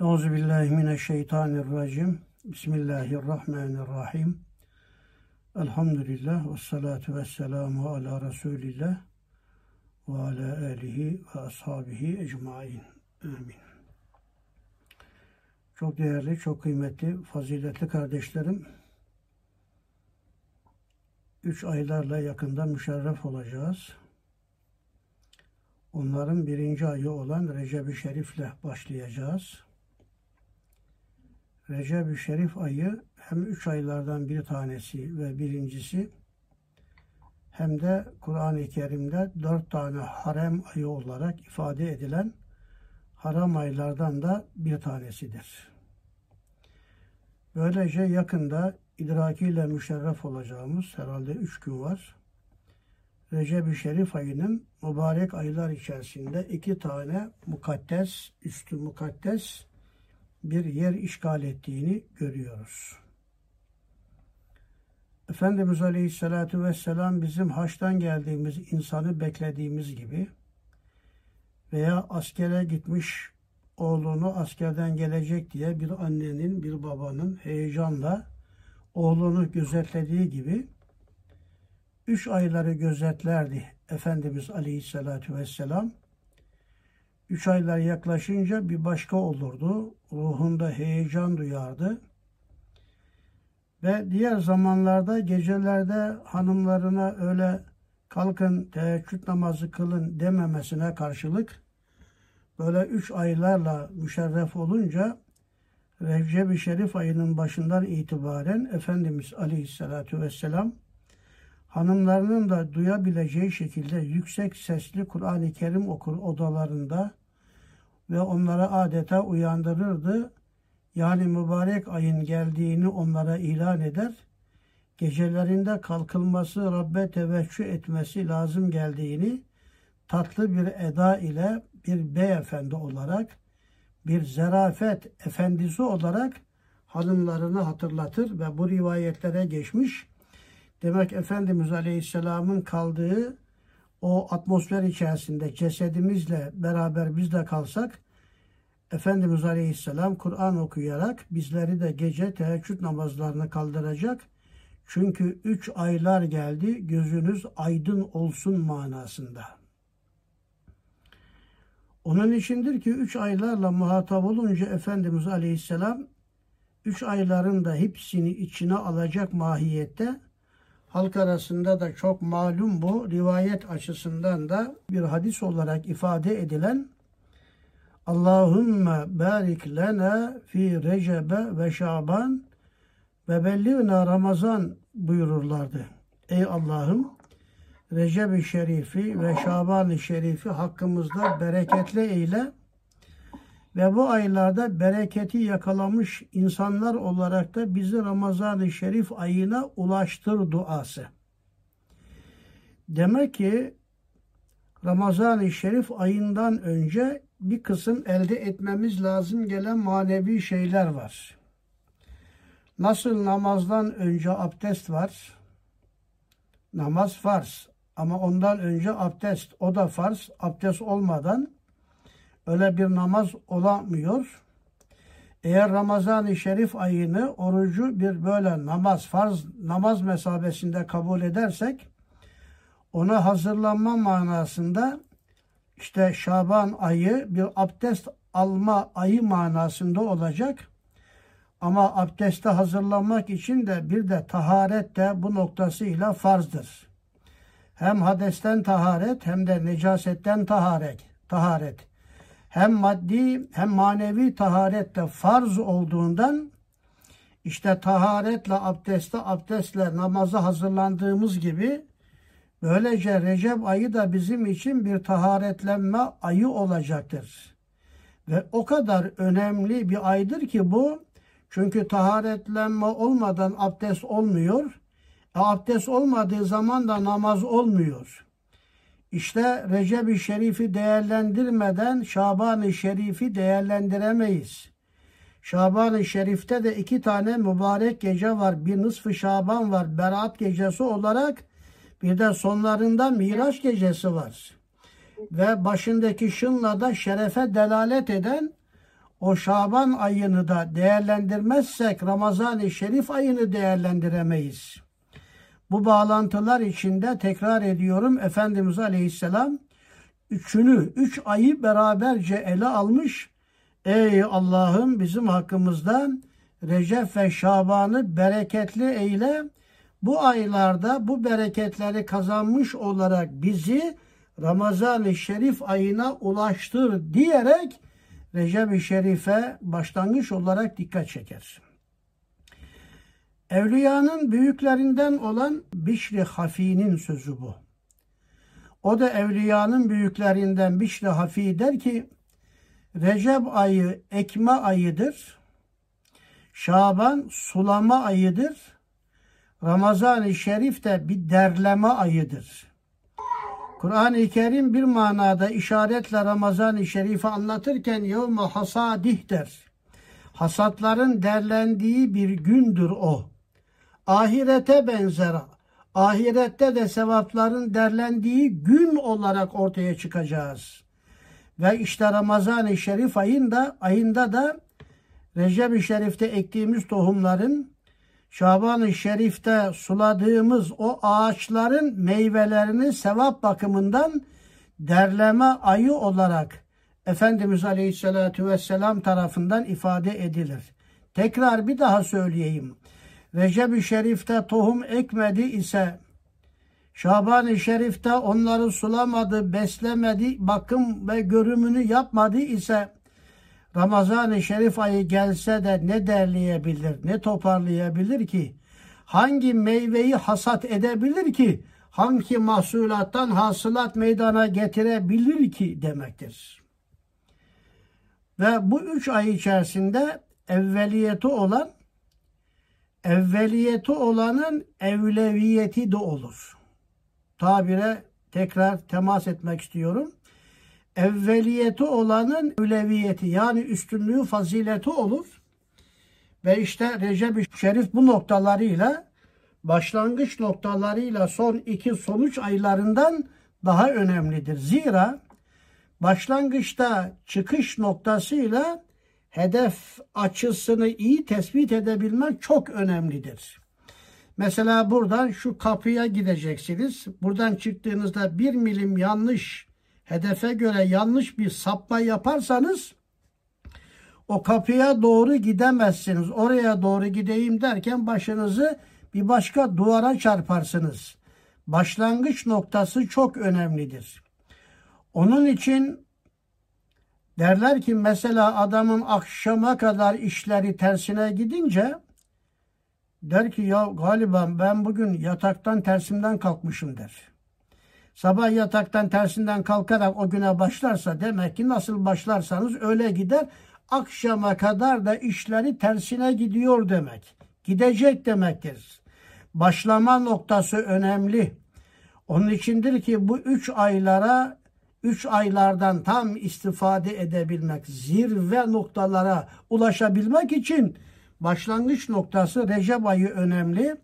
Euzu billahi mineşşeytanirracim. Bismillahirrahmanirrahim. Elhamdülillah ve salatu ve selamu ala Resulillah ve ala alihi ve ashabihi ecmain. Amin. Çok değerli, çok kıymetli, faziletli kardeşlerim. Üç aylarla yakında müşerref olacağız. Onların birinci ayı olan Recep-i Şerif'le başlayacağız. Recep-i Şerif ayı hem üç aylardan bir tanesi ve birincisi hem de Kur'an-ı Kerim'de dört tane harem ayı olarak ifade edilen haram aylardan da bir tanesidir. Böylece yakında idrakiyle müşerref olacağımız herhalde üç gün var. Recep-i Şerif ayının mübarek aylar içerisinde iki tane mukaddes, üstü mukaddes bir yer işgal ettiğini görüyoruz. Efendimiz Aleyhisselatü Vesselam bizim haçtan geldiğimiz insanı beklediğimiz gibi veya askere gitmiş oğlunu askerden gelecek diye bir annenin, bir babanın heyecanla oğlunu gözetlediği gibi üç ayları gözetlerdi Efendimiz Aleyhisselatü Vesselam. Üç aylar yaklaşınca bir başka olurdu. Ruhunda heyecan duyardı. Ve diğer zamanlarda gecelerde hanımlarına öyle kalkın teheccüd namazı kılın dememesine karşılık böyle üç aylarla müşerref olunca Recep-i Şerif ayının başından itibaren Efendimiz Aleyhisselatü Vesselam hanımlarının da duyabileceği şekilde yüksek sesli Kur'an-ı Kerim okur odalarında ve onlara adeta uyandırırdı. Yani mübarek ayın geldiğini onlara ilan eder. Gecelerinde kalkılması, Rabbe teveccüh etmesi lazım geldiğini tatlı bir eda ile bir beyefendi olarak, bir zerafet efendisi olarak hanımlarını hatırlatır ve bu rivayetlere geçmiş. Demek Efendimiz Aleyhisselam'ın kaldığı o atmosfer içerisinde cesedimizle beraber biz de kalsak Efendimiz Aleyhisselam Kur'an okuyarak bizleri de gece teheccüd namazlarına kaldıracak. Çünkü üç aylar geldi gözünüz aydın olsun manasında. Onun içindir ki üç aylarla muhatap olunca Efendimiz Aleyhisselam üç ayların da hepsini içine alacak mahiyette halk arasında da çok malum bu rivayet açısından da bir hadis olarak ifade edilen Allahümme barik lena fi recebe ve şaban ve belliğna ramazan buyururlardı. Ey Allah'ım Recep-i Şerifi ve Şaban-ı Şerifi hakkımızda bereketli eyle ve bu aylarda bereketi yakalamış insanlar olarak da bizi Ramazan-ı Şerif ayına ulaştır duası. Demek ki Ramazan-ı Şerif ayından önce bir kısım elde etmemiz lazım gelen manevi şeyler var. Nasıl namazdan önce abdest var? Namaz farz. Ama ondan önce abdest. O da farz. Abdest olmadan öyle bir namaz olamıyor. Eğer Ramazan-ı Şerif ayını orucu bir böyle namaz, farz namaz mesabesinde kabul edersek ona hazırlanma manasında işte Şaban ayı bir abdest alma ayı manasında olacak. Ama abdeste hazırlanmak için de bir de taharet de bu noktasıyla farzdır. Hem hadesten taharet hem de necasetten taharet. taharet. Hem maddi hem manevi taharet de farz olduğundan işte taharetle abdeste abdestle namaza hazırlandığımız gibi Böylece Recep ayı da bizim için bir taharetlenme ayı olacaktır. Ve o kadar önemli bir aydır ki bu. Çünkü taharetlenme olmadan abdest olmuyor. E, abdest olmadığı zaman da namaz olmuyor. İşte Recep-i Şerif'i değerlendirmeden Şaban-ı Şerif'i değerlendiremeyiz. Şaban-ı Şerif'te de iki tane mübarek gece var. Bir nısfı Şaban var. Berat gecesi olarak bir de sonlarında Miraç gecesi var. Ve başındaki şınla da şerefe delalet eden o Şaban ayını da değerlendirmezsek Ramazan-ı Şerif ayını değerlendiremeyiz. Bu bağlantılar içinde tekrar ediyorum Efendimiz Aleyhisselam üçünü, üç ayı beraberce ele almış. Ey Allah'ım bizim hakkımızda Recep ve Şaban'ı bereketli eyle. Bu aylarda bu bereketleri kazanmış olarak bizi Ramazan-ı Şerif ayına ulaştır diyerek Recep-i Şerif'e başlangıç olarak dikkat çeker. Evliyanın büyüklerinden olan Bişri Hafi'nin sözü bu. O da evliyanın büyüklerinden Bişri Hafi der ki Recep ayı ekme ayıdır. Şaban sulama ayıdır. Ramazan-ı Şerif de bir derleme ayıdır. Kur'an-ı Kerim bir manada işaretle Ramazan-ı Şerif'i anlatırken yevme hasadih der. Hasatların derlendiği bir gündür o. Ahirete benzer. Ahirette de sevapların derlendiği gün olarak ortaya çıkacağız. Ve işte Ramazan-ı Şerif ayında, ayında da Recep-i Şerif'te ektiğimiz tohumların Şaban-ı Şerif'te suladığımız o ağaçların meyvelerini sevap bakımından derleme ayı olarak Efendimiz Aleyhisselatü Vesselam tarafından ifade edilir. Tekrar bir daha söyleyeyim. Recep-i Şerif'te tohum ekmedi ise Şaban-ı Şerif'te onları sulamadı, beslemedi, bakım ve görümünü yapmadı ise Ramazan-ı Şerif ayı gelse de ne derleyebilir, ne toparlayabilir ki? Hangi meyveyi hasat edebilir ki? Hangi mahsulattan hasılat meydana getirebilir ki demektir. Ve bu üç ay içerisinde evveliyeti olan, evveliyeti olanın evleviyeti de olur. Tabire tekrar temas etmek istiyorum evveliyeti olanın üleviyeti yani üstünlüğü fazileti olur. Ve işte Recep-i Şerif bu noktalarıyla başlangıç noktalarıyla son iki sonuç aylarından daha önemlidir. Zira başlangıçta çıkış noktasıyla hedef açısını iyi tespit edebilmek çok önemlidir. Mesela buradan şu kapıya gideceksiniz. Buradan çıktığınızda bir milim yanlış hedefe göre yanlış bir sapma yaparsanız o kapıya doğru gidemezsiniz. Oraya doğru gideyim derken başınızı bir başka duvara çarparsınız. Başlangıç noktası çok önemlidir. Onun için derler ki mesela adamın akşama kadar işleri tersine gidince der ki ya galiba ben bugün yataktan tersimden kalkmışım der sabah yataktan tersinden kalkarak o güne başlarsa demek ki nasıl başlarsanız öyle gider. Akşama kadar da işleri tersine gidiyor demek. Gidecek demektir. Başlama noktası önemli. Onun içindir ki bu üç aylara, üç aylardan tam istifade edebilmek, zirve noktalara ulaşabilmek için başlangıç noktası Recep ayı önemli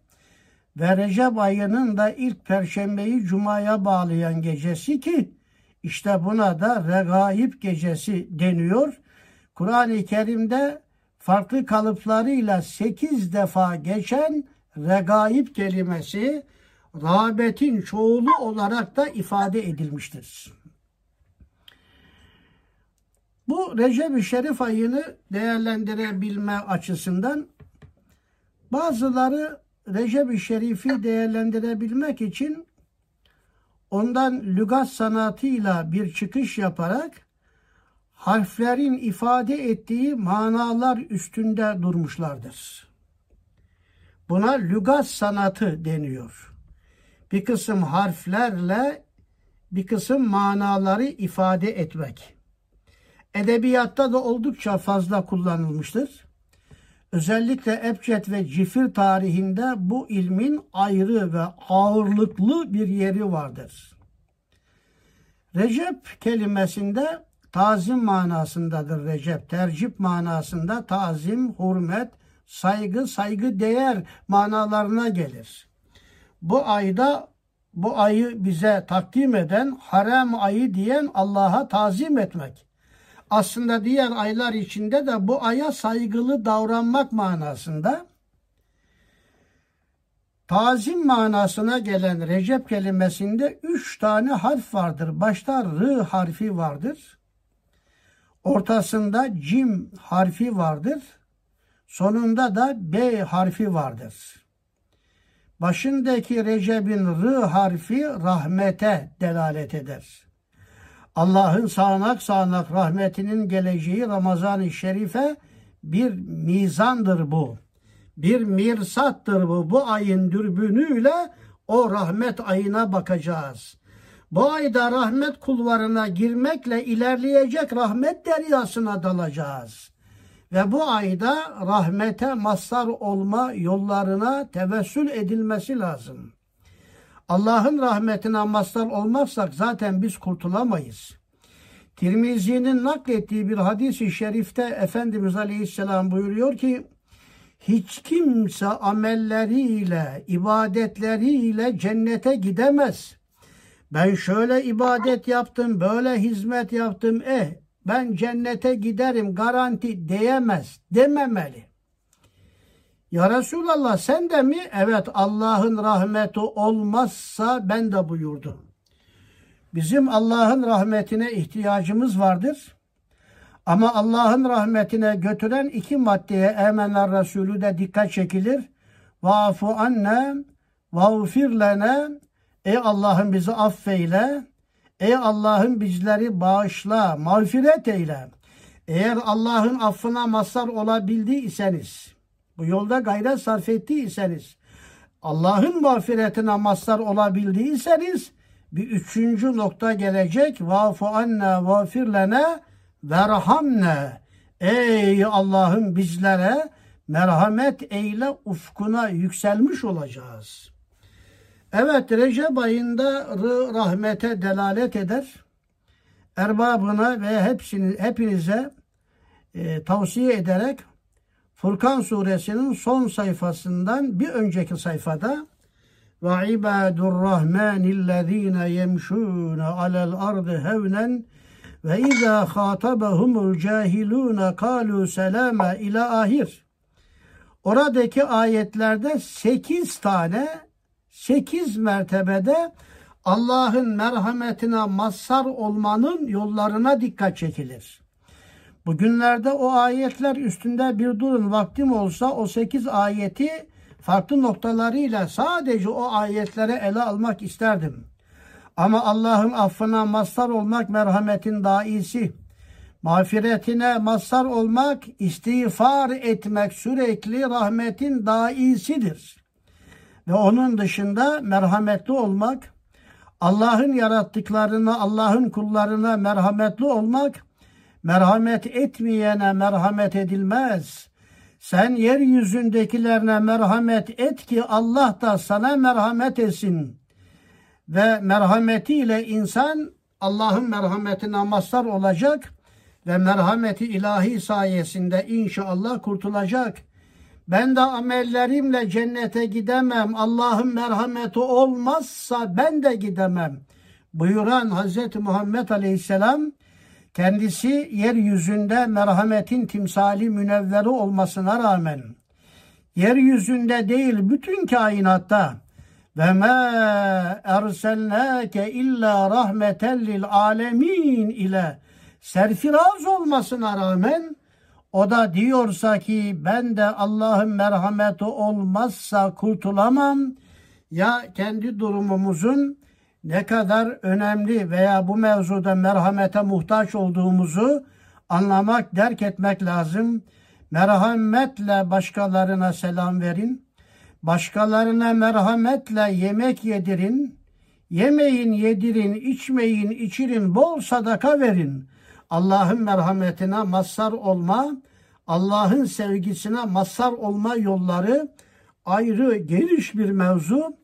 ve Recep ayının da ilk perşembeyi cumaya bağlayan gecesi ki işte buna da regaib gecesi deniyor. Kur'an-ı Kerim'de farklı kalıplarıyla sekiz defa geçen regaib kelimesi rağbetin çoğulu olarak da ifade edilmiştir. Bu Recep-i Şerif ayını değerlendirebilme açısından bazıları Recep-i Şerif'i değerlendirebilmek için ondan lügat sanatıyla bir çıkış yaparak harflerin ifade ettiği manalar üstünde durmuşlardır. Buna lügat sanatı deniyor. Bir kısım harflerle bir kısım manaları ifade etmek. Edebiyatta da oldukça fazla kullanılmıştır. Özellikle Ebced ve Cifir tarihinde bu ilmin ayrı ve ağırlıklı bir yeri vardır. Recep kelimesinde tazim manasındadır Recep. Tercip manasında tazim, hürmet, saygı, saygı değer manalarına gelir. Bu ayda bu ayı bize takdim eden harem ayı diyen Allah'a tazim etmek. Aslında diğer aylar içinde de bu aya saygılı davranmak manasında tazim manasına gelen Recep kelimesinde üç tane harf vardır. Başta R harfi vardır. Ortasında cim harfi vardır. Sonunda da B harfi vardır. Başındaki Recep'in R harfi rahmete delalet eder. Allah'ın sağanak sağanak rahmetinin geleceği Ramazan-ı Şerif'e bir mizandır bu. Bir mirsattır bu. Bu ayın dürbünüyle o rahmet ayına bakacağız. Bu ayda rahmet kulvarına girmekle ilerleyecek rahmet deryasına dalacağız. Ve bu ayda rahmete mazhar olma yollarına tevessül edilmesi lazım. Allah'ın rahmetine mazhar olmazsak zaten biz kurtulamayız. Tirmizi'nin naklettiği bir hadis-i şerifte Efendimiz Aleyhisselam buyuruyor ki hiç kimse amelleriyle, ibadetleriyle cennete gidemez. Ben şöyle ibadet yaptım, böyle hizmet yaptım. Eh ben cennete giderim garanti diyemez, dememeli. Ya Resulallah sen de mi? Evet Allah'ın rahmeti olmazsa ben de buyurdu. Bizim Allah'ın rahmetine ihtiyacımız vardır. Ama Allah'ın rahmetine götüren iki maddeye emenler Resulü de dikkat çekilir. Vafu anne, vağfir lene, ey Allah'ım bizi affeyle, ey Allah'ım bizleri bağışla, mağfiret eyle. Eğer Allah'ın affına mazhar olabildiyseniz, bu yolda gayret sarf ettiyseniz, Allah'ın mağfiretine mazhar olabildiyseniz, bir üçüncü nokta gelecek. Vafu anne vafir lene verhamne. Ey Allah'ım bizlere merhamet eyle ufkuna yükselmiş olacağız. Evet Recep ayında rahmete delalet eder. Erbabına ve hepsini, hepinize e, tavsiye ederek Furkan suresinin son sayfasından bir önceki sayfada ve ibadur rahmanillezine yemşûne alel ardı hevnen ve izâ khâtabahumul cahilûne kâlû selâme ila ahir. Oradaki ayetlerde sekiz tane, sekiz mertebede Allah'ın merhametine mazhar olmanın yollarına dikkat çekilir. Bugünlerde o ayetler üstünde bir durun vaktim olsa o sekiz ayeti farklı noktalarıyla sadece o ayetleri ele almak isterdim. Ama Allah'ın affına mazhar olmak merhametin daha iyisi. Mağfiretine mazhar olmak, istiğfar etmek sürekli rahmetin daha iyisidir. Ve onun dışında merhametli olmak, Allah'ın yarattıklarına, Allah'ın kullarına merhametli olmak, merhamet etmeyene merhamet edilmez. Sen yeryüzündekilerine merhamet et ki Allah da sana merhamet etsin. Ve merhametiyle insan Allah'ın merhametine mazhar olacak ve merhameti ilahi sayesinde inşallah kurtulacak. Ben de amellerimle cennete gidemem. Allah'ın merhameti olmazsa ben de gidemem. Buyuran Hz. Muhammed Aleyhisselam Kendisi yeryüzünde merhametin timsali münevveri olmasına rağmen yeryüzünde değil bütün kainatta ve ma erselnake illa rahmeten lil alemin ile serfiraz olmasına rağmen o da diyorsa ki ben de Allah'ın merhameti olmazsa kurtulamam. Ya kendi durumumuzun ne kadar önemli veya bu mevzuda merhamete muhtaç olduğumuzu anlamak, derk etmek lazım. Merhametle başkalarına selam verin. Başkalarına merhametle yemek yedirin. Yemeyin, yedirin, içmeyin, içirin, bol sadaka verin. Allah'ın merhametine mazhar olma, Allah'ın sevgisine mazhar olma yolları ayrı geniş bir mevzu.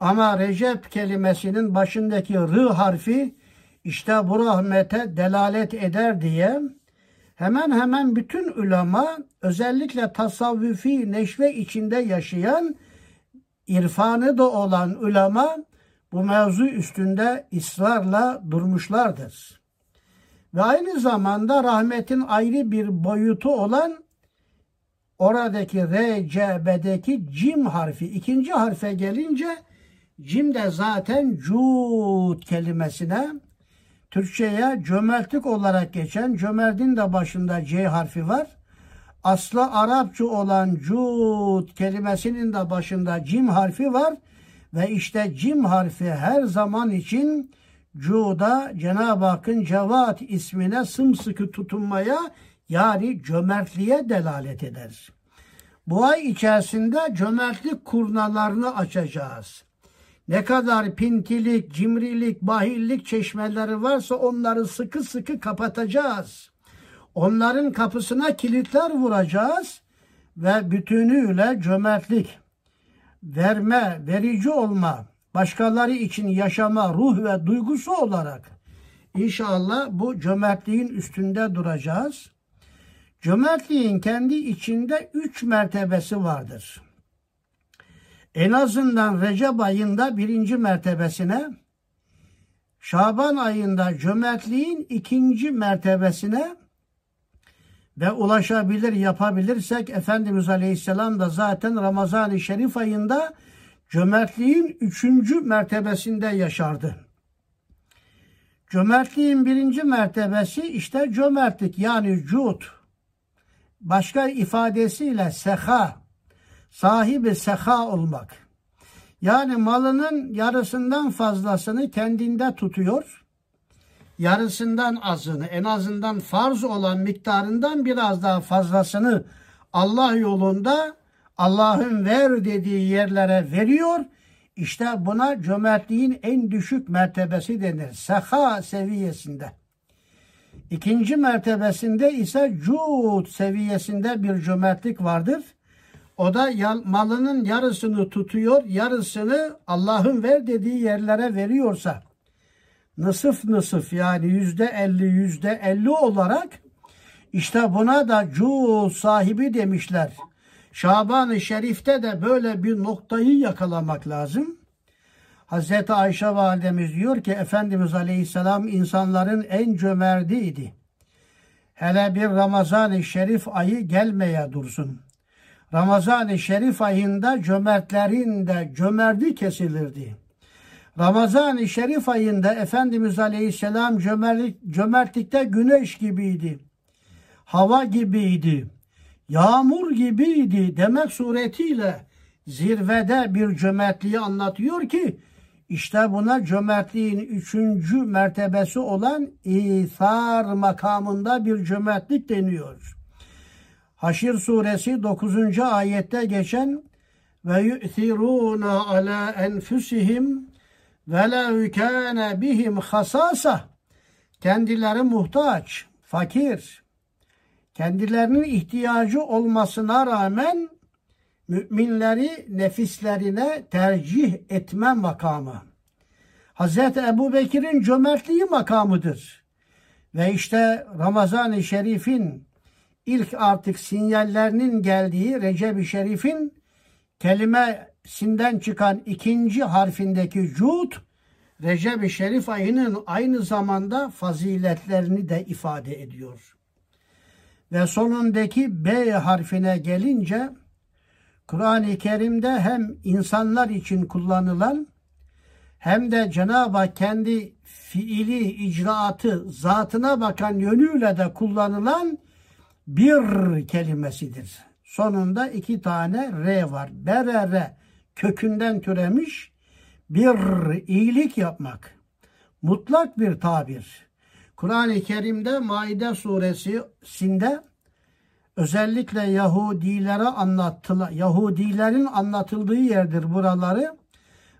Ama Recep kelimesinin başındaki R harfi işte bu rahmete delalet eder diye hemen hemen bütün ulema özellikle tasavvufi neşve içinde yaşayan irfanı da olan ulema bu mevzu üstünde ısrarla durmuşlardır. ve aynı zamanda rahmetin ayrı bir boyutu olan oradaki R, C, B'deki cim harfi. ikinci harfe gelince cim de zaten cud kelimesine Türkçe'ye cömertlik olarak geçen cömertin de başında C harfi var. Aslı Arapça olan cud kelimesinin de başında cim harfi var. Ve işte cim harfi her zaman için cuda Cenab-ı Hakk'ın cevat ismine sımsıkı tutunmaya yani cömertliğe delalet eder. Bu ay içerisinde cömertlik kurnalarını açacağız. Ne kadar pintilik, cimrilik, bahillik çeşmeleri varsa onları sıkı sıkı kapatacağız. Onların kapısına kilitler vuracağız ve bütünüyle cömertlik, verme, verici olma, başkaları için yaşama ruh ve duygusu olarak inşallah bu cömertliğin üstünde duracağız. Cömertliğin kendi içinde üç mertebesi vardır. En azından Recep ayında birinci mertebesine, Şaban ayında cömertliğin ikinci mertebesine ve ulaşabilir yapabilirsek Efendimiz Aleyhisselam da zaten Ramazan-ı Şerif ayında cömertliğin üçüncü mertebesinde yaşardı. Cömertliğin birinci mertebesi işte cömertlik yani cud. Başka ifadesiyle seha, sahibi seha olmak. Yani malının yarısından fazlasını kendinde tutuyor. Yarısından azını, en azından farz olan miktarından biraz daha fazlasını Allah yolunda Allah'ın ver dediği yerlere veriyor. İşte buna cömertliğin en düşük mertebesi denir. Seha seviyesinde. İkinci mertebesinde ise cud seviyesinde bir cömertlik vardır. O da malının yarısını tutuyor, yarısını Allah'ın ver dediği yerlere veriyorsa, nısıf nısıf yani yüzde elli, yüzde elli olarak işte buna da cud sahibi demişler. Şaban-ı Şerif'te de böyle bir noktayı yakalamak lazım. Hazreti Ayşe validemiz diyor ki Efendimiz Aleyhisselam insanların en cömertiydi. Hele bir Ramazan-ı Şerif ayı gelmeye dursun. Ramazan-ı Şerif ayında cömertlerin de cömerdi kesilirdi. Ramazan-ı Şerif ayında Efendimiz Aleyhisselam cömertlik, cömertlikte güneş gibiydi. Hava gibiydi yağmur gibiydi demek suretiyle zirvede bir cömertliği anlatıyor ki işte buna cömertliğin üçüncü mertebesi olan İthar makamında bir cömertlik deniyor. Haşir suresi 9. ayette geçen ve yu'thiruna ala enfusihim ve la kana bihim hasasa kendileri muhtaç, fakir, kendilerinin ihtiyacı olmasına rağmen müminleri nefislerine tercih etme makamı. Hz. Ebu Bekir'in cömertliği makamıdır. Ve işte Ramazan-ı Şerif'in ilk artık sinyallerinin geldiği Recep-i Şerif'in kelimesinden çıkan ikinci harfindeki cud, Recep-i Şerif ayının aynı zamanda faziletlerini de ifade ediyor. Ve sonundaki B harfine gelince Kur'an-ı Kerim'de hem insanlar için kullanılan hem de Cenab-ı Hak kendi fiili icraatı zatına bakan yönüyle de kullanılan bir kelimesidir. Sonunda iki tane R var. Berere kökünden türemiş bir iyilik yapmak. Mutlak bir tabir. Kur'an-ı Kerim'de Maide suresinde özellikle Yahudilere anlattılar. Yahudilerin anlatıldığı yerdir buraları.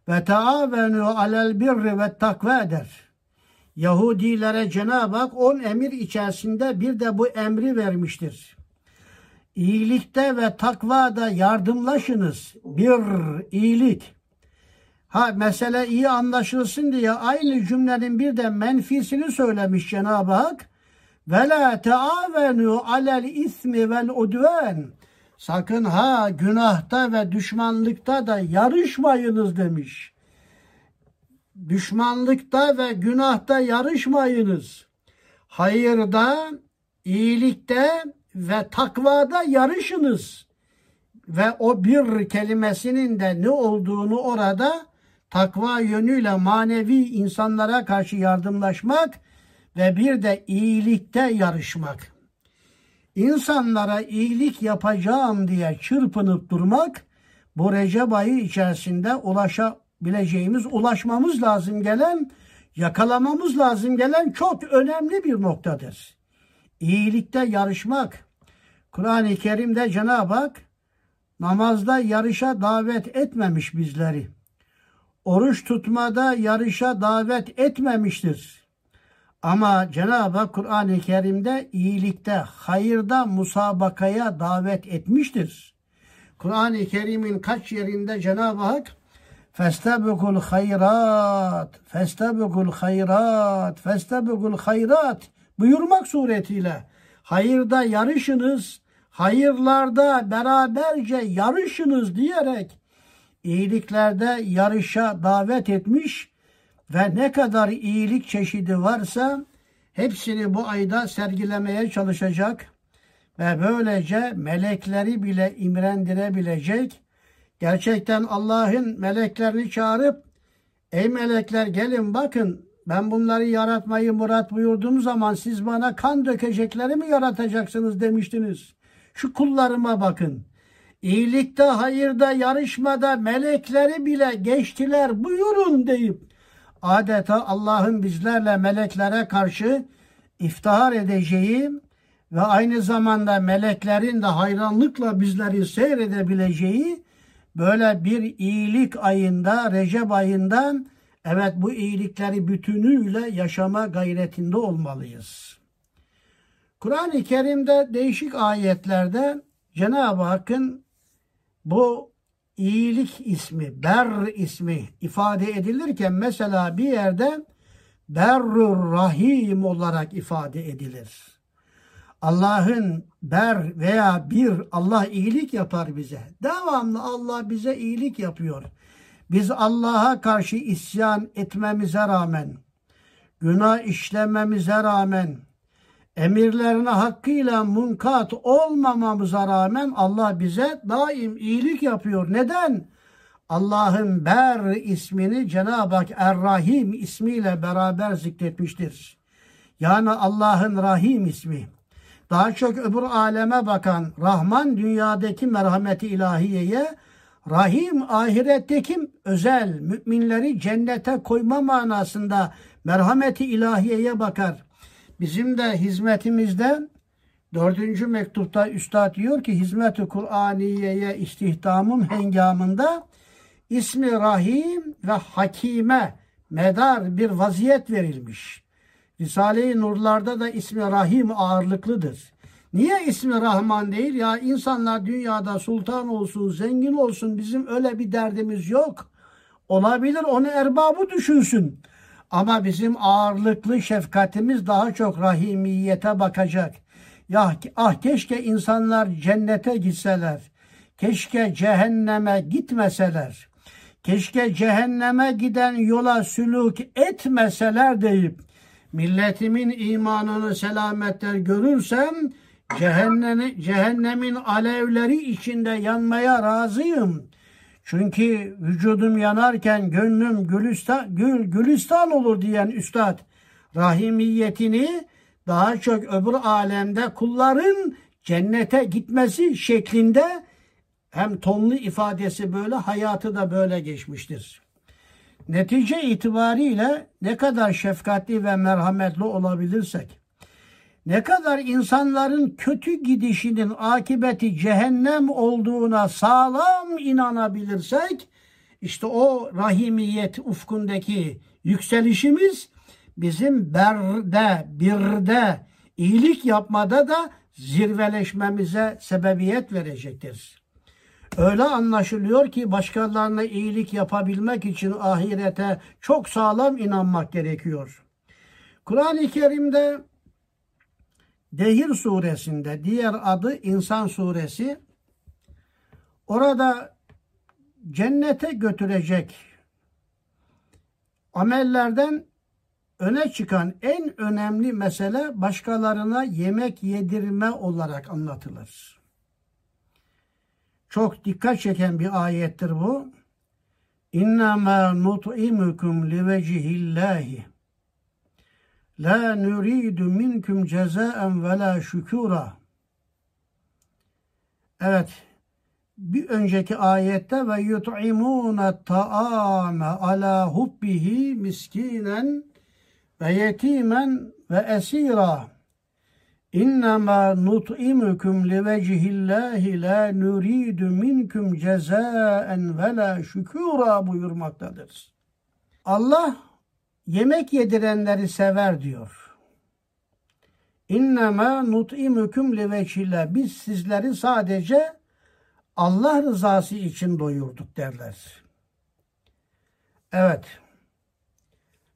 Ve taavenu alel birri ve takva eder. Yahudilere Cenab-ı Hak on emir içerisinde bir de bu emri vermiştir. İyilikte ve takvada yardımlaşınız. Bir iyilik. Ha mesele iyi anlaşılsın diye aynı cümlenin bir de menfisini söylemiş Cenab-ı Hak. Ve la taavenu alel ismi vel udven. Sakın ha günahta ve düşmanlıkta da yarışmayınız demiş. Düşmanlıkta ve günahta yarışmayınız. hayırda, iyilikte ve takvada yarışınız. Ve o bir kelimesinin de ne olduğunu orada takva yönüyle manevi insanlara karşı yardımlaşmak ve bir de iyilikte yarışmak. İnsanlara iyilik yapacağım diye çırpınıp durmak bu Recep ayı içerisinde ulaşabileceğimiz, ulaşmamız lazım gelen, yakalamamız lazım gelen çok önemli bir noktadır. İyilikte yarışmak. Kur'an-ı Kerim'de Cenab-ı Hak namazda yarışa davet etmemiş bizleri. Oruç tutmada yarışa davet etmemiştir. Ama Cenab-ı Hak Kur'an-ı Kerim'de iyilikte, hayırda musabakaya davet etmiştir. Kur'an-ı Kerim'in kaç yerinde Cenab-ı Hak Festabikul hayrat, festabikul hayrat, festabikul hayrat buyurmak suretiyle. Hayırda yarışınız, hayırlarda beraberce yarışınız diyerek iyiliklerde yarışa davet etmiş ve ne kadar iyilik çeşidi varsa hepsini bu ayda sergilemeye çalışacak ve böylece melekleri bile imrendirebilecek gerçekten Allah'ın meleklerini çağırıp ey melekler gelin bakın ben bunları yaratmayı murat buyurduğum zaman siz bana kan dökecekleri mi yaratacaksınız demiştiniz. Şu kullarıma bakın. İyilikte, hayırda, yarışmada melekleri bile geçtiler buyurun deyip adeta Allah'ın bizlerle meleklere karşı iftihar edeceği ve aynı zamanda meleklerin de hayranlıkla bizleri seyredebileceği böyle bir iyilik ayında, Recep ayında evet bu iyilikleri bütünüyle yaşama gayretinde olmalıyız. Kur'an-ı Kerim'de değişik ayetlerde Cenab-ı Hakk'ın bu iyilik ismi, ber ismi ifade edilirken mesela bir yerde berrur rahim olarak ifade edilir. Allah'ın ber veya bir Allah iyilik yapar bize. Devamlı Allah bize iyilik yapıyor. Biz Allah'a karşı isyan etmemize rağmen, günah işlememize rağmen, emirlerine hakkıyla munkat olmamamıza rağmen Allah bize daim iyilik yapıyor. Neden? Allah'ın Ber ismini Cenab-ı Hak Er-Rahim ismiyle beraber zikretmiştir. Yani Allah'ın Rahim ismi. Daha çok öbür aleme bakan Rahman dünyadaki merhameti ilahiyeye, Rahim ahiretteki özel müminleri cennete koyma manasında merhameti ilahiyeye bakar. Bizim de hizmetimizde dördüncü mektupta Üstad diyor ki hizmet-i Kur'aniye'ye istihdamım hengamında ismi Rahim ve Hakime medar bir vaziyet verilmiş. Risale-i Nurlar'da da ismi Rahim ağırlıklıdır. Niye ismi Rahman değil? Ya insanlar dünyada sultan olsun, zengin olsun bizim öyle bir derdimiz yok. Olabilir onu erbabı düşünsün. Ama bizim ağırlıklı şefkatimiz daha çok rahimiyete bakacak. Ya ah keşke insanlar cennete gitseler. Keşke cehenneme gitmeseler. Keşke cehenneme giden yola sülük etmeseler deyip milletimin imanını selametler görürsem cehennemi, cehennemin alevleri içinde yanmaya razıyım. Çünkü vücudum yanarken gönlüm gülistan, gül, gülistan olur diyen üstad rahimiyetini daha çok öbür alemde kulların cennete gitmesi şeklinde hem tonlu ifadesi böyle hayatı da böyle geçmiştir. Netice itibariyle ne kadar şefkatli ve merhametli olabilirsek, ne kadar insanların kötü gidişinin akıbeti cehennem olduğuna sağlam inanabilirsek, işte o rahimiyet ufkundaki yükselişimiz bizim berde, birde, iyilik yapmada da zirveleşmemize sebebiyet verecektir. Öyle anlaşılıyor ki başkalarına iyilik yapabilmek için ahirete çok sağlam inanmak gerekiyor. Kur'an-ı Kerim'de Dehir suresinde diğer adı İnsan suresi orada cennete götürecek amellerden öne çıkan en önemli mesele başkalarına yemek yedirme olarak anlatılır. Çok dikkat çeken bir ayettir bu. İnnemâ nut'imukum livecihillahi La nuridu minkum cezaen ve la şükura. Evet. Bir önceki ayette ve yut'imûne ta'ame ala hubbihi miskinen ve yetimen ve esira. İnnemâ nut'imukum livecihillahi la nuridu minkum cezaen ve la şükura buyurmaktadır. Allah yemek yedirenleri sever diyor. İnnemâ nut'imukum livecihillah. Biz sizleri sadece Allah rızası için doyurduk derler. Evet.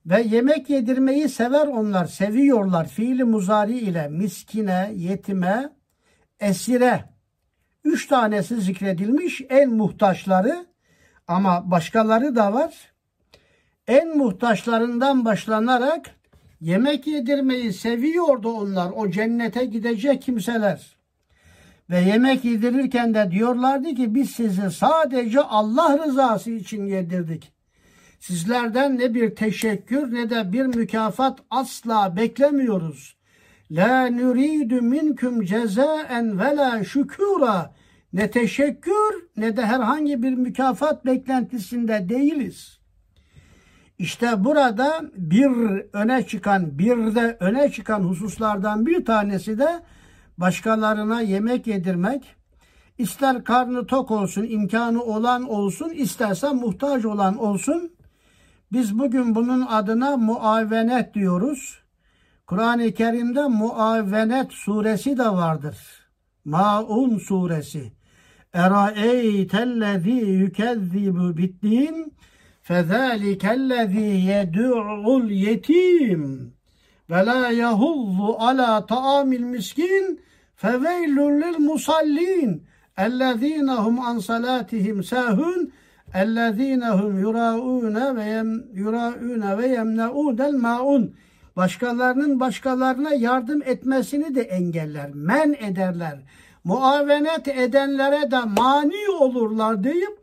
Ve yemek yedirmeyi sever onlar, seviyorlar. Fiili muzari ile miskine, yetime, esire. Üç tanesi zikredilmiş en muhtaçları ama başkaları da var. En muhtaçlarından başlanarak yemek yedirmeyi seviyordu onlar. O cennete gidecek kimseler. Ve yemek yedirirken de diyorlardı ki biz sizi sadece Allah rızası için yedirdik. Sizlerden ne bir teşekkür ne de bir mükafat asla beklemiyoruz. La nuridu minkum cezaen ve la şükura. Ne teşekkür ne de herhangi bir mükafat beklentisinde değiliz. İşte burada bir öne çıkan, bir de öne çıkan hususlardan bir tanesi de başkalarına yemek yedirmek. İster karnı tok olsun, imkanı olan olsun, isterse muhtaç olan olsun. Biz bugün bunun adına muavenet diyoruz. Kur'an-ı Kerim'de muavenet suresi de vardır. Maun suresi. Eraeytellezî yükezzibu bittin fezâlikellezî yedû'ul yetim ve la yahuzzu ala ta'amil miskin feveylül lil musallin ellezînehum an salatihim sahun اَلَّذ۪ينَ هُمْ يُرَاءُونَ وَيَمْنَعُونَ وَيَمْنَعُونَ الْمَاءُونَ Başkalarının başkalarına yardım etmesini de engeller, men ederler. Muavenet edenlere de mani olurlar deyip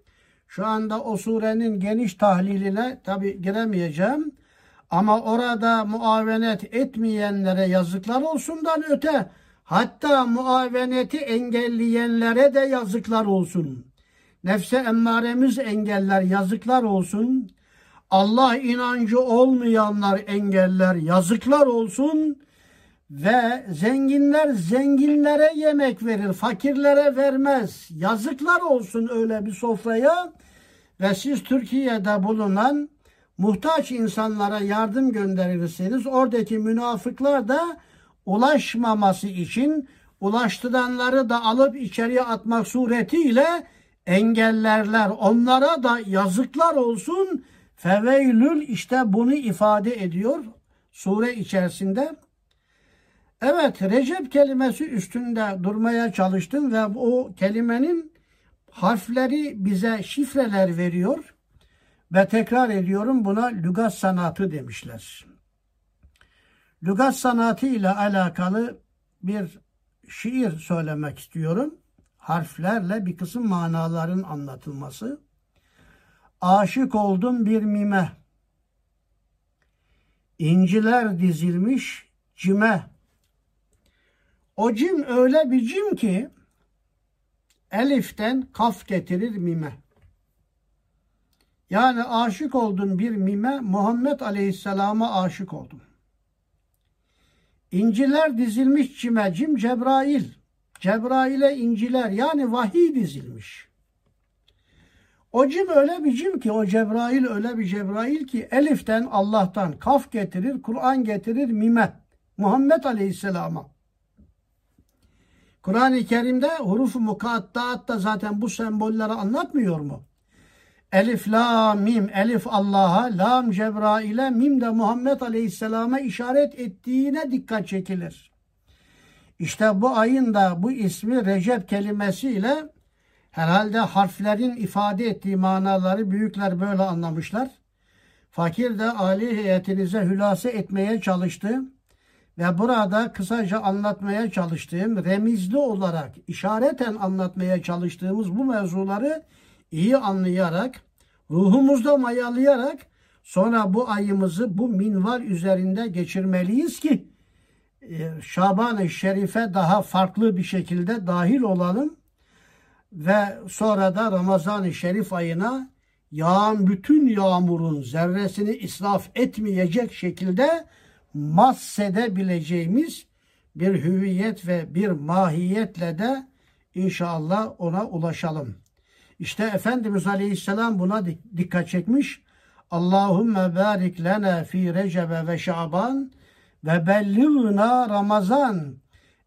şu anda o surenin geniş tahliline tabi giremeyeceğim. Ama orada muavenet etmeyenlere yazıklar olsundan öte hatta muaveneti engelleyenlere de yazıklar olsun. Nefse emmaremiz engeller yazıklar olsun. Allah inancı olmayanlar engeller yazıklar olsun. Ve zenginler zenginlere yemek verir, fakirlere vermez. Yazıklar olsun öyle bir sofraya. Ve siz Türkiye'de bulunan muhtaç insanlara yardım gönderirseniz oradaki münafıklar da ulaşmaması için ulaştıranları da alıp içeriye atmak suretiyle engellerler. Onlara da yazıklar olsun. Feveylül işte bunu ifade ediyor sure içerisinde. Evet Recep kelimesi üstünde durmaya çalıştım ve o kelimenin harfleri bize şifreler veriyor ve tekrar ediyorum buna lügat sanatı demişler. Lügat sanatı ile alakalı bir şiir söylemek istiyorum. Harflerle bir kısım manaların anlatılması. Aşık oldum bir mime. İnciler dizilmiş cime. O cim öyle bir cim ki eliften kaf getirir mime. Yani aşık oldum bir mime Muhammed Aleyhisselam'a aşık oldum. İnciler dizilmiş cime cim Cebrail. Cebrail'e inciler yani vahiy dizilmiş. O cim öyle bir cim ki o Cebrail öyle bir Cebrail ki eliften Allah'tan kaf getirir, Kur'an getirir mime. Muhammed Aleyhisselam'a. Kur'an-ı Kerim'de huruf-u mukattaat zaten bu sembolleri anlatmıyor mu? Elif, la, mim, elif Allah'a, lam Cebrail'e, mim de Muhammed Aleyhisselam'a işaret ettiğine dikkat çekilir. İşte bu ayın da bu ismi Recep kelimesiyle herhalde harflerin ifade ettiği manaları büyükler böyle anlamışlar. Fakir de Ali heyetinize hülasa etmeye çalıştı ve burada kısaca anlatmaya çalıştığım, remizli olarak, işareten anlatmaya çalıştığımız bu mevzuları iyi anlayarak, ruhumuzda mayalayarak sonra bu ayımızı bu minval üzerinde geçirmeliyiz ki Şaban-ı Şerif'e daha farklı bir şekilde dahil olalım ve sonra da Ramazan-ı Şerif ayına yağan bütün yağmurun zerresini israf etmeyecek şekilde mahsedebileceğimiz bir hüviyet ve bir mahiyetle de inşallah ona ulaşalım. İşte Efendimiz Aleyhisselam buna dikkat çekmiş. Allahümme barik lena fi recebe ve şaban ve belliğna Ramazan.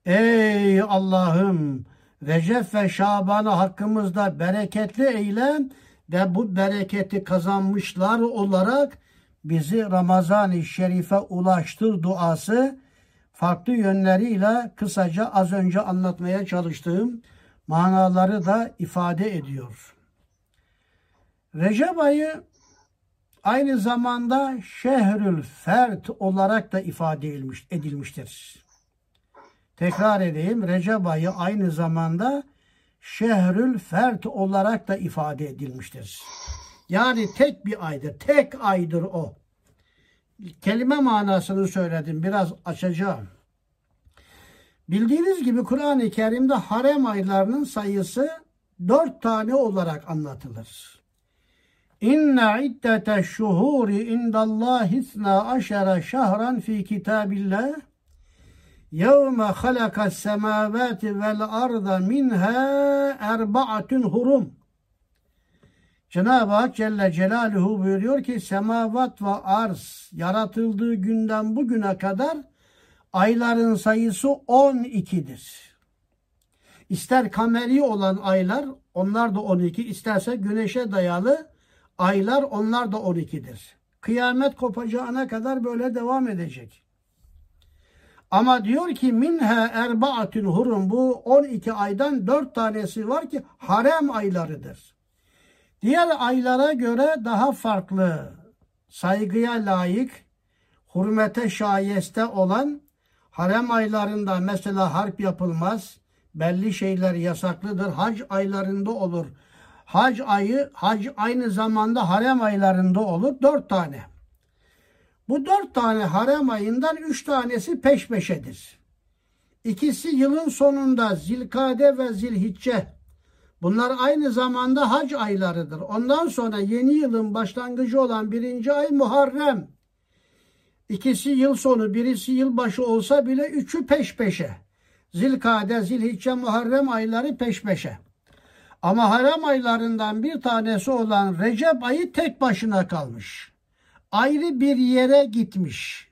Ey Allah'ım Recep ve Şaban'ı hakkımızda bereketli eyle ve bu bereketi kazanmışlar olarak bizi Ramazan-ı Şerif'e ulaştır duası farklı yönleriyle kısaca az önce anlatmaya çalıştığım manaları da ifade ediyor. Recep ayı aynı zamanda şehrül fert olarak da ifade edilmiş, edilmiştir. Tekrar edeyim Recep ayı aynı zamanda şehrül fert olarak da ifade edilmiştir. Yani tek bir aydır. Tek aydır o. Kelime manasını söyledim. Biraz açacağım. Bildiğiniz gibi Kur'an-ı Kerim'de harem aylarının sayısı dört tane olarak anlatılır. İnne iddete şuhuri indallahi isna aşara şahran fi kitabillah yevme halakas semavati vel arda minha erbaatun hurum Cenab-ı Hak Celle Celaluhu buyuruyor ki semavat ve arz yaratıldığı günden bugüne kadar ayların sayısı 12'dir. İster kameri olan aylar onlar da 12, isterse güneşe dayalı aylar onlar da 12'dir. Kıyamet kopacağına kadar böyle devam edecek. Ama diyor ki minha erbaatün hurum bu 12 aydan 4 tanesi var ki harem aylarıdır. Diğer aylara göre daha farklı, saygıya layık, hürmete şayeste olan harem aylarında mesela harp yapılmaz, belli şeyler yasaklıdır. Hac aylarında olur. Hac ayı, hac aynı zamanda harem aylarında olur. Dört tane. Bu dört tane harem ayından üç tanesi peş peşedir. İkisi yılın sonunda Zilkade ve Zilhicce Bunlar aynı zamanda hac aylarıdır. Ondan sonra yeni yılın başlangıcı olan birinci ay Muharrem. İkisi yıl sonu, birisi yılbaşı olsa bile üçü peş peşe. Zilkade, Zilhicce, Muharrem ayları peş peşe. Ama harem aylarından bir tanesi olan Recep ayı tek başına kalmış. Ayrı bir yere gitmiş.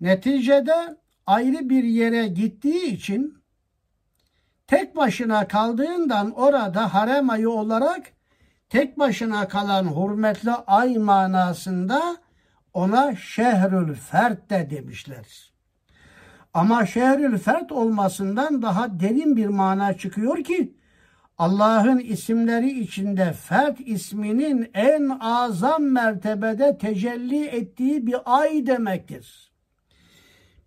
Neticede ayrı bir yere gittiği için tek başına kaldığından orada harem ayı olarak tek başına kalan hürmetli ay manasında ona şehrül fert de demişler. Ama şehrül fert olmasından daha derin bir mana çıkıyor ki Allah'ın isimleri içinde fert isminin en azam mertebede tecelli ettiği bir ay demektir.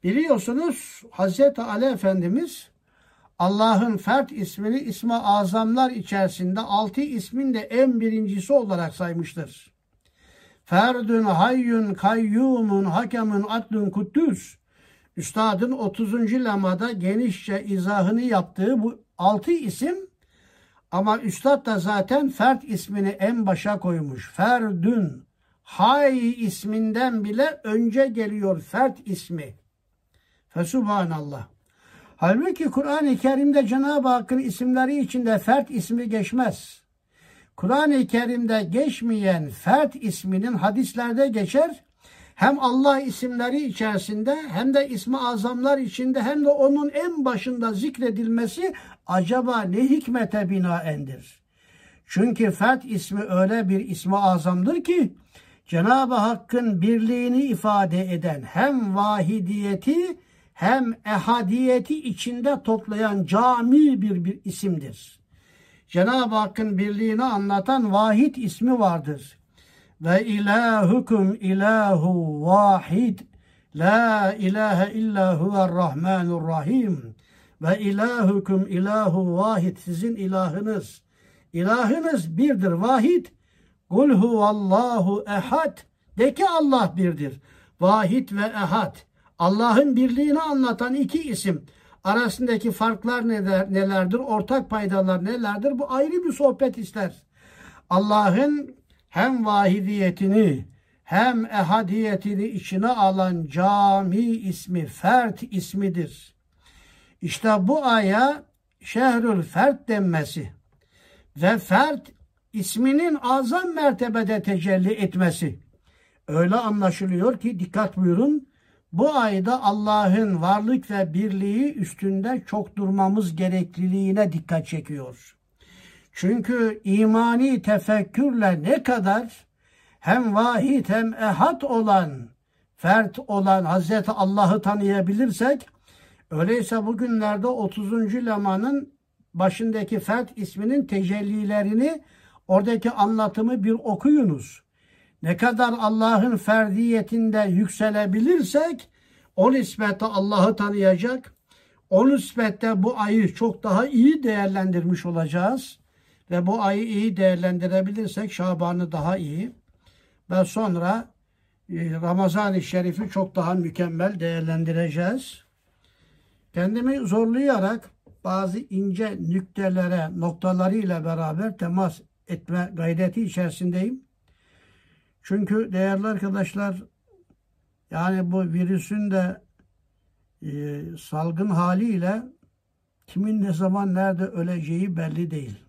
Biliyorsunuz Hazreti Ali Efendimiz Allah'ın fert ismini ismi azamlar içerisinde altı ismin de en birincisi olarak saymıştır. Ferdün, hayyun, kayyumun, hakemun, adlun, kuddüs. Üstadın 30. lemada genişçe izahını yaptığı bu altı isim ama Üstad da zaten fert ismini en başa koymuş. Ferdün, hay isminden bile önce geliyor fert ismi. Fesubhanallah. Halbuki Kur'an-ı Kerim'de Cenab-ı Hakk'ın isimleri içinde fert ismi geçmez. Kur'an-ı Kerim'de geçmeyen fert isminin hadislerde geçer. Hem Allah isimleri içerisinde hem de ismi azamlar içinde hem de onun en başında zikredilmesi acaba ne hikmete binaendir? Çünkü fert ismi öyle bir ismi azamdır ki Cenab-ı Hakk'ın birliğini ifade eden hem vahidiyeti hem ehadiyeti içinde toplayan cami bir, bir isimdir. Cenab-ı Hakk'ın birliğini anlatan vahid ismi vardır. ve ilahukum ilahu vahid la ilahe illa huver rahmanur rahim ve ilahukum ilahu vahid sizin ilahınız ilahınız birdir vahid kul huvallahu ehad de ki Allah birdir vahid ve ehad Allah'ın birliğini anlatan iki isim arasındaki farklar neler, nelerdir? Ortak paydalar nelerdir? Bu ayrı bir sohbet ister. Allah'ın hem vahidiyetini hem ehadiyetini içine alan cami ismi, fert ismidir. İşte bu aya şehrül fert denmesi ve fert isminin azam mertebede tecelli etmesi. Öyle anlaşılıyor ki dikkat buyurun bu ayda Allah'ın varlık ve birliği üstünde çok durmamız gerekliliğine dikkat çekiyor. Çünkü imani tefekkürle ne kadar hem vahid hem ehad olan, fert olan Hazreti Allah'ı tanıyabilirsek, öyleyse bugünlerde 30. lemanın başındaki fert isminin tecellilerini, oradaki anlatımı bir okuyunuz ne kadar Allah'ın ferdiyetinde yükselebilirsek o nispette Allah'ı tanıyacak. O nispette bu ayı çok daha iyi değerlendirmiş olacağız. Ve bu ayı iyi değerlendirebilirsek Şaban'ı daha iyi ve sonra e, Ramazan-ı Şerif'i çok daha mükemmel değerlendireceğiz. Kendimi zorlayarak bazı ince nüktelere, noktalarıyla beraber temas etme gayreti içerisindeyim. Çünkü değerli arkadaşlar yani bu virüsün de e, salgın haliyle kimin ne zaman nerede öleceği belli değil.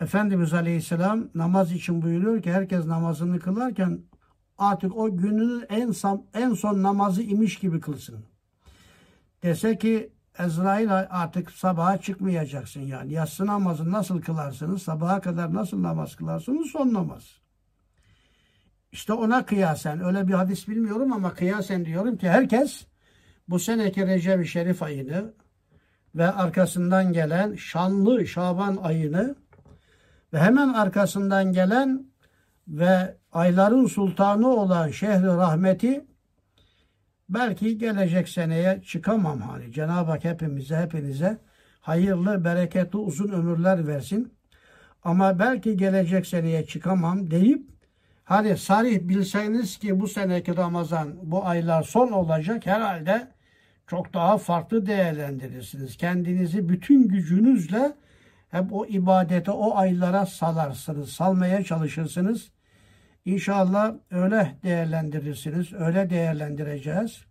Efendimiz Aleyhisselam namaz için buyuruyor ki herkes namazını kılarken artık o gününün en en son namazı imiş gibi kılsın. Dese ki Ezrail artık sabaha çıkmayacaksın yani. Yatsı namazı nasıl kılarsınız? Sabaha kadar nasıl namaz kılarsınız? Son namaz. İşte ona kıyasen öyle bir hadis bilmiyorum ama kıyasen diyorum ki herkes bu seneki Recep-i Şerif ayını ve arkasından gelen şanlı Şaban ayını ve hemen arkasından gelen ve ayların sultanı olan şehri rahmeti belki gelecek seneye çıkamam hani Cenab-ı Hak hepimize hepinize hayırlı bereketli uzun ömürler versin ama belki gelecek seneye çıkamam deyip Hani sarih bilseniz ki bu seneki Ramazan bu aylar son olacak herhalde çok daha farklı değerlendirirsiniz. Kendinizi bütün gücünüzle hep o ibadete, o aylara salarsınız, salmaya çalışırsınız. İnşallah öyle değerlendirirsiniz, öyle değerlendireceğiz.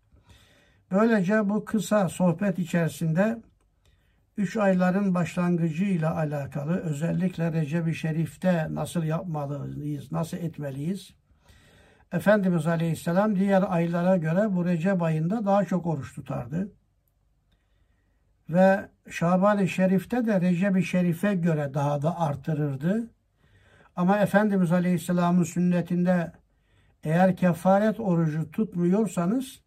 Böylece bu kısa sohbet içerisinde üç ayların başlangıcıyla alakalı özellikle Recep-i Şerif'te nasıl yapmalıyız, nasıl etmeliyiz? Efendimiz Aleyhisselam diğer aylara göre bu Recep ayında daha çok oruç tutardı. Ve Şaban-ı Şerif'te de Recep-i Şerif'e göre daha da artırırdı. Ama Efendimiz Aleyhisselam'ın sünnetinde eğer kefaret orucu tutmuyorsanız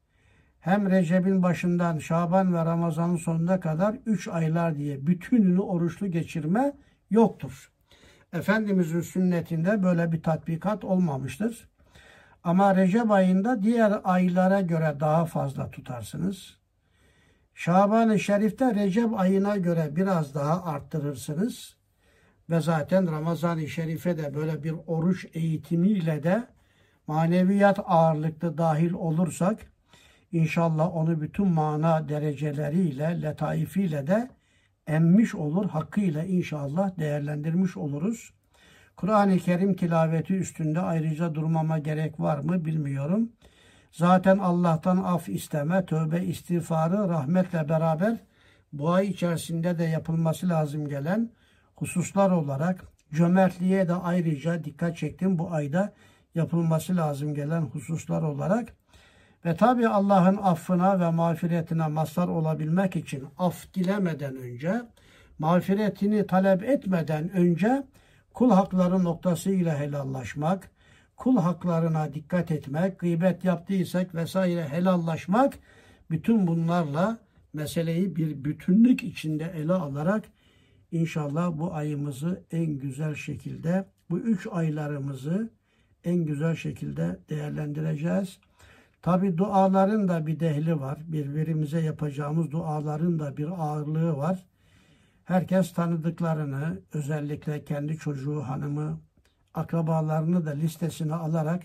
hem Recep'in başından Şaban ve Ramazan'ın sonuna kadar 3 aylar diye bütününü oruçlu geçirme yoktur. Efendimizin sünnetinde böyle bir tatbikat olmamıştır. Ama Recep ayında diğer aylara göre daha fazla tutarsınız. Şaban-ı Şerif'te Recep ayına göre biraz daha arttırırsınız. Ve zaten Ramazan-ı Şerif'e de böyle bir oruç eğitimiyle de maneviyat ağırlıklı dahil olursak İnşallah onu bütün mana dereceleriyle, letaifiyle de emmiş olur. Hakkıyla inşallah değerlendirmiş oluruz. Kur'an-ı Kerim tilaveti üstünde ayrıca durmama gerek var mı bilmiyorum. Zaten Allah'tan af isteme, tövbe istiğfarı rahmetle beraber bu ay içerisinde de yapılması lazım gelen hususlar olarak cömertliğe de ayrıca dikkat çektim. Bu ayda yapılması lazım gelen hususlar olarak. Ve tabi Allah'ın affına ve mağfiretine mazhar olabilmek için af dilemeden önce, mağfiretini talep etmeden önce kul hakları noktasıyla helallaşmak, kul haklarına dikkat etmek, gıybet yaptıysak vesaire helallaşmak, bütün bunlarla meseleyi bir bütünlük içinde ele alarak inşallah bu ayımızı en güzel şekilde, bu üç aylarımızı en güzel şekilde değerlendireceğiz. Tabi duaların da bir dehli var. Birbirimize yapacağımız duaların da bir ağırlığı var. Herkes tanıdıklarını, özellikle kendi çocuğu, hanımı, akrabalarını da listesine alarak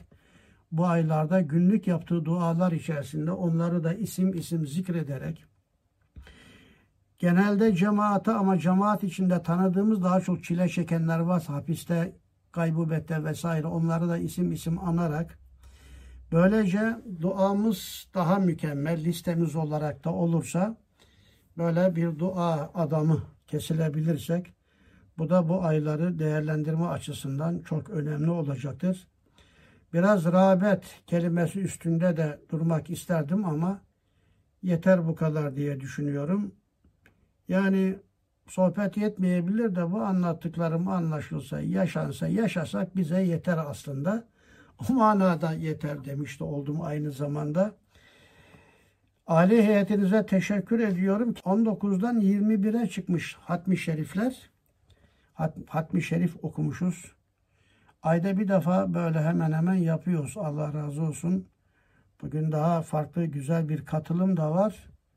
bu aylarda günlük yaptığı dualar içerisinde onları da isim isim zikrederek genelde cemaate ama cemaat içinde tanıdığımız daha çok çile çekenler varsa hapiste, gaybubette vesaire onları da isim isim anarak böylece duamız daha mükemmel listemiz olarak da olursa böyle bir dua adamı kesilebilirsek bu da bu ayları değerlendirme açısından çok önemli olacaktır. Biraz rağbet kelimesi üstünde de durmak isterdim ama yeter bu kadar diye düşünüyorum. Yani sohbet yetmeyebilir de bu anlattıklarım anlaşılsa, yaşansa, yaşasak bize yeter aslında. O manada yeter demişti oldum aynı zamanda. Ali heyetinize teşekkür ediyorum. 19'dan 21'e çıkmış hatmi şerifler. Hat, hatmi şerif okumuşuz. Ayda bir defa böyle hemen hemen yapıyoruz. Allah razı olsun. Bugün daha farklı güzel bir katılım da var.